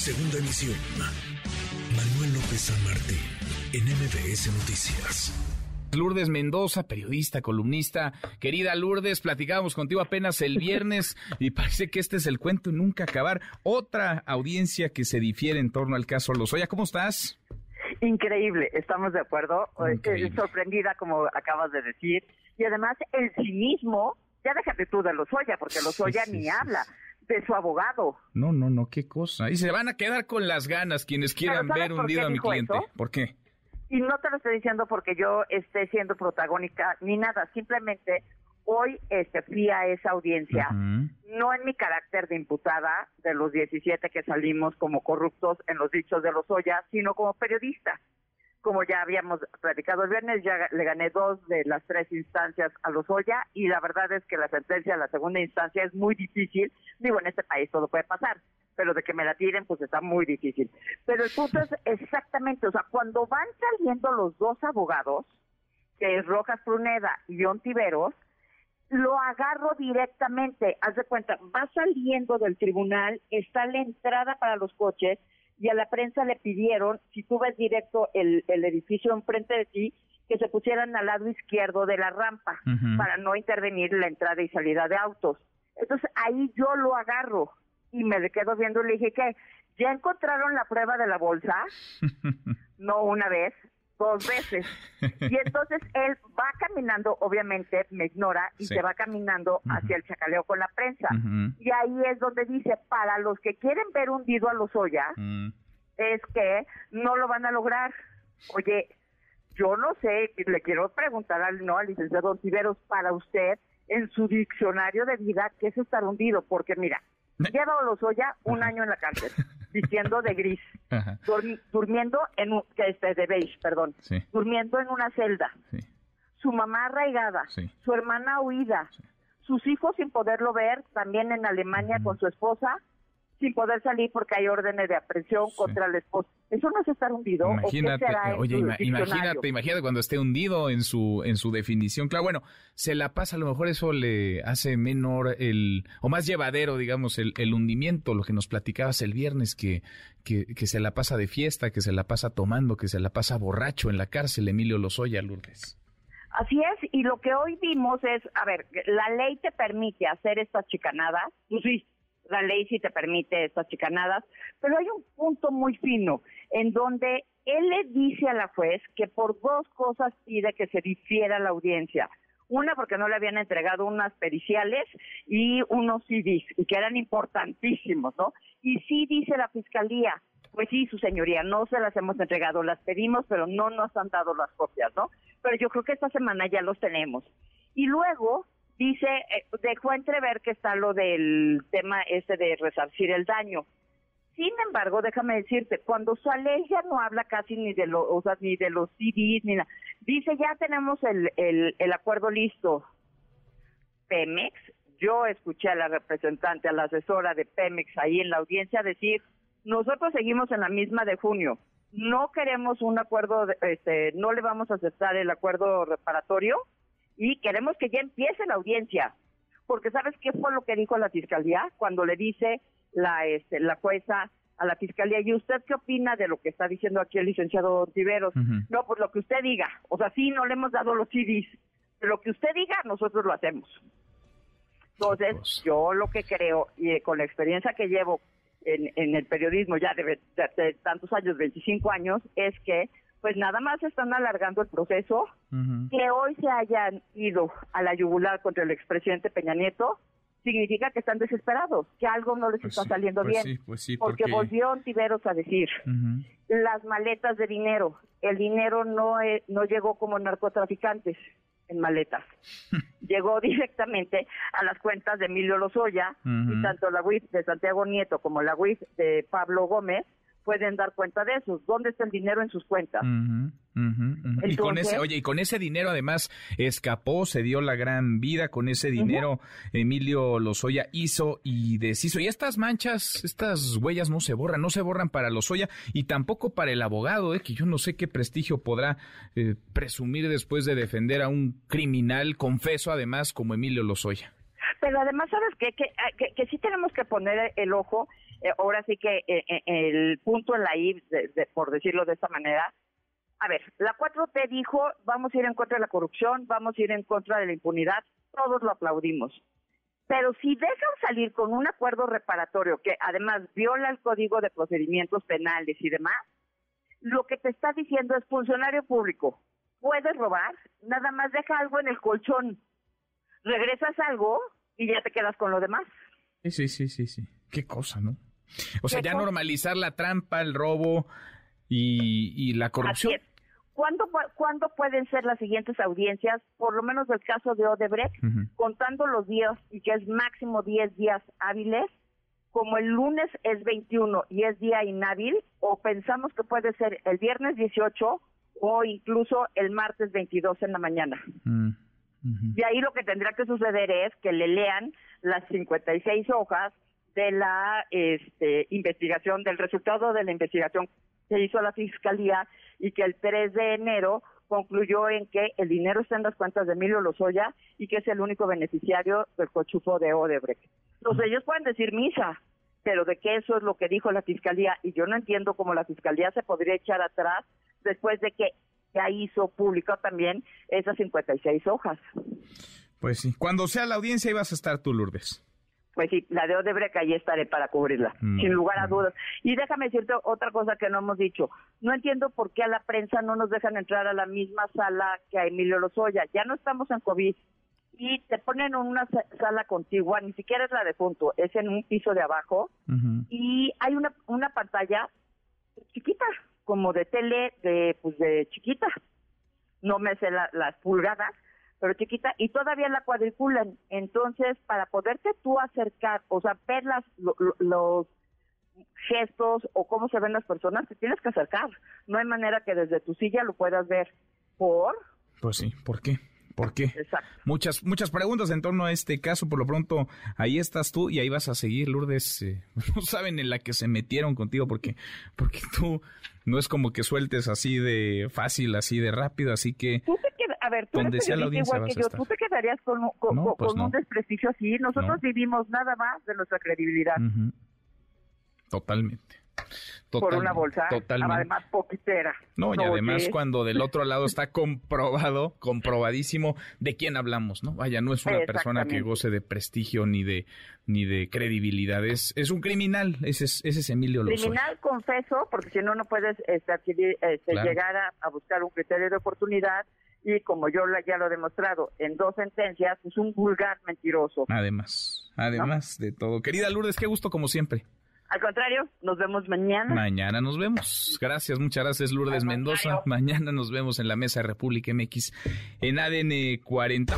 Segunda emisión. Manuel López San Martín, en MBS Noticias. Lourdes Mendoza, periodista, columnista. Querida Lourdes, platicábamos contigo apenas el viernes y parece que este es el cuento nunca acabar. Otra audiencia que se difiere en torno al caso Lozoya. ¿Cómo estás? Increíble, estamos de acuerdo. Increíble. Sorprendida, como acabas de decir. Y además, el cinismo, ya déjate tú de Lozoya, porque Lozoya sí, ni sí, habla, de su abogado. No, no, no, qué cosa. Y se van a quedar con las ganas quienes quieran ¿sabes ver hundido a mi cliente. eso? ¿Por qué? Y no te lo estoy diciendo porque yo esté siendo protagónica ni nada, simplemente hoy este, fui a esa audiencia, no en mi carácter de imputada de los 17 que salimos como corruptos en los dichos de los Oya, sino como periodista. Como ya habíamos platicado el viernes, ya le gané dos de las tres instancias a los Oya y la verdad es que la sentencia de la segunda instancia es muy difícil. Digo, en este país todo puede pasar, pero de que me la tiren, pues está muy difícil. Pero el punto es exactamente, o sea, cuando van saliendo los dos abogados, que es Rojas Pruneda y Ontiveros, lo agarro directamente. Haz de cuenta, va saliendo del tribunal, está la entrada para los coches y a la prensa le pidieron, si tú ves directo el, el edificio enfrente de ti, que se pusieran al lado izquierdo de la rampa para no intervenir la entrada y salida de autos. Entonces ahí yo lo agarro y me le quedo viendo y le dije que ya encontraron la prueba de la bolsa, no una vez, dos veces. Y entonces él va caminando, obviamente me ignora y Sí. se va caminando hacia el chacaleo con la prensa. Y ahí es donde dice, para los que quieren ver hundido a los Oya, Mm. es que no lo van a lograr. Oye, yo no sé, le quiero preguntar al, no, al licenciado Ontiveros, para usted, en su diccionario de vida, ¿qué es estar hundido? Porque mira, lleva a Lozoya un año en la cárcel, vistiendo de gris, durmi- durmiendo en un, que este, de beige, perdón, Sí. durmiendo en una celda, Sí. su mamá arraigada, Sí. su hermana huida, sus hijos sin poderlo ver, también en Alemania con su esposa, sin poder salir porque hay órdenes de aprehensión Sí. contra el esposo. ¿Eso no es estar hundido? ¿O qué Imagínate, será oye, ima- imagínate, imagínate cuando esté hundido en su en su definición. Claro, bueno, se la pasa, a lo mejor eso le hace menor el o más llevadero, digamos, el, el hundimiento, lo que nos platicabas el viernes que, que que se la pasa de fiesta, que se la pasa tomando, que se la pasa borracho en la cárcel, Emilio Lozoya Lourdes. Así es, y lo que hoy vimos es, a ver, la ley te permite hacer estas chicanadas, pues sí, la ley sí te permite estas chicanadas, pero hay un punto muy fino en donde él le dice a la juez que por dos cosas pide que se difiera la audiencia. Una, porque no le habían entregado unas periciales y unos CDs, y que eran importantísimos, ¿no? Y sí dice la fiscalía, pues sí, su señoría, no se las hemos entregado, las pedimos, pero no nos han dado las copias, ¿no? Pero yo creo que esta semana ya los tenemos. Y luego dice, eh, dejó entrever que está lo del tema ese de resarcir el daño. Sin embargo, déjame decirte, cuando sale ella no habla casi ni de los, o sea, ni de los CDs ni nada. Dice, ya tenemos el, el, el acuerdo listo. Pemex, yo escuché a la representante, a la asesora de Pemex ahí en la audiencia decir, nosotros seguimos en la misma de junio. No queremos un acuerdo, este, no le vamos a aceptar el acuerdo reparatorio y queremos que ya empiece la audiencia. Porque ¿sabes qué fue lo que dijo la fiscalía cuando le dice la, este, la jueza a la fiscalía? ¿Y usted qué opina de lo que está diciendo aquí el licenciado Tiveros? Ujú. No, pues lo que usted diga. O sea, sí, no le hemos dado los CDs. Pero lo que usted diga, nosotros lo hacemos. Entonces, Pues. yo lo que creo, y eh, con la experiencia que llevo en, en el periodismo ya de, ve- de- de tantos años, 25 años, es que pues nada más están alargando el proceso, Que hoy se hayan ido a la yugular contra el expresidente Peña Nieto, significa que están desesperados, que algo no les Pues está sí, saliendo pues bien. sí, pues sí, porque, porque- volvió Tiveros a decir, las maletas de dinero, el dinero no, eh, no llegó como narcotraficantes en maletas, llegó directamente a las cuentas de Emilio Lozoya y tanto la UIF de Santiago Nieto como la UIF de Pablo Gómez pueden dar cuenta de eso. ¿Dónde está el dinero en sus cuentas? Y con ese, oye, y con ese dinero además escapó, se dio la gran vida, con ese dinero Emilio Lozoya hizo y deshizo. Y estas manchas, estas huellas no se borran, no se borran para Lozoya y tampoco para el abogado, eh, que yo no sé qué prestigio podrá eh, presumir después de defender a un criminal confeso además como Emilio Lozoya. Pero además, ¿sabes qué? Que, ah, que, que sí tenemos que poner el ojo, eh, ahora sí que eh, eh, el punto en la I, por decirlo de esta manera. A ver, la 4T dijo, vamos a ir en contra de la corrupción, vamos a ir en contra de la impunidad, todos lo aplaudimos. Pero si dejan salir con un acuerdo reparatorio que además viola el Código de Procedimientos Penales y demás, lo que te está diciendo es funcionario público, puedes robar, nada más deja algo en el colchón, regresas algo y ya te quedas con lo demás. Sí, sí, sí, sí, Qué cosa, ¿no? O sea, ya normalizar la trampa, el robo y, la corrupción. ¿Cuándo, ¿Cuándo, pueden ser las siguientes audiencias? Por lo menos el caso de Odebrecht, contando los días y que es máximo 10 días hábiles, como el lunes es 21 y es día inhábil, o pensamos que puede ser el viernes 18 o incluso el martes 22 en la mañana. Mm, y ahí lo que tendrá que suceder es que le lean las 56 hojas de la este, investigación, del resultado de la investigación que hizo la Fiscalía y que el 3 de enero concluyó en que el dinero está en las cuentas de Emilio Lozoya y que es el único beneficiario del cochufo de Odebrecht. Entonces ellos pueden decir misa, pero de que eso es lo que dijo la Fiscalía y yo no entiendo cómo la Fiscalía se podría echar atrás después de que ya hizo público también esas 56 hojas. Pues sí, cuando sea la audiencia ibas a estar tú, Lourdes. Pues sí, la de Odebrecht ahí estaré para cubrirla, mm, sin lugar a mm. dudas. Y déjame decirte otra cosa que no hemos dicho. No entiendo por qué a la prensa no nos dejan entrar a la misma sala que a Emilio Lozoya. Ya no estamos en COVID y te ponen en una sala contigua, ni siquiera es la de punto, es en un piso de abajo y hay una, una pantalla chiquita, como de tele de pues de chiquita, no me sé las pulgadas, pero chiquita, y todavía la cuadriculan. Entonces, para poderte tú acercar, o sea, ver las, los gestos o cómo se ven las personas, te tienes que acercar. No hay manera que desde tu silla lo puedas ver. ¿Por? Pues sí, ¿por qué? ¿Por qué? Muchas, muchas preguntas en torno a este caso. Por lo pronto, ahí estás tú y ahí vas a seguir, Lourdes. Eh, no saben en la que se metieron contigo porque, porque tú no es como que sueltes así de fácil, así de rápido, así que... a ver, tú eres igual que yo, tú te quedarías con, pues un desprestigio así. Nosotros vivimos nada más de nuestra credibilidad. Totalmente por una bolsa, además poquitera. No, y además cuando del otro lado está comprobado, comprobadísimo de quién hablamos, ¿no? Vaya, no es una persona que goce de prestigio ni de ni de credibilidad, es, es un criminal, ese es, ese es Emilio Lozoya. Criminal, confeso, porque si no, no puedes este, este llegar a, buscar un criterio de oportunidad y como yo ya lo he demostrado en dos sentencias, es un vulgar mentiroso. Además, además de todo. Querida Lourdes, qué gusto como siempre. Al contrario, nos vemos mañana. Mañana nos vemos. Gracias, muchas gracias Lourdes Mendoza. Mañana nos vemos en la mesa de República MX en ADN 40.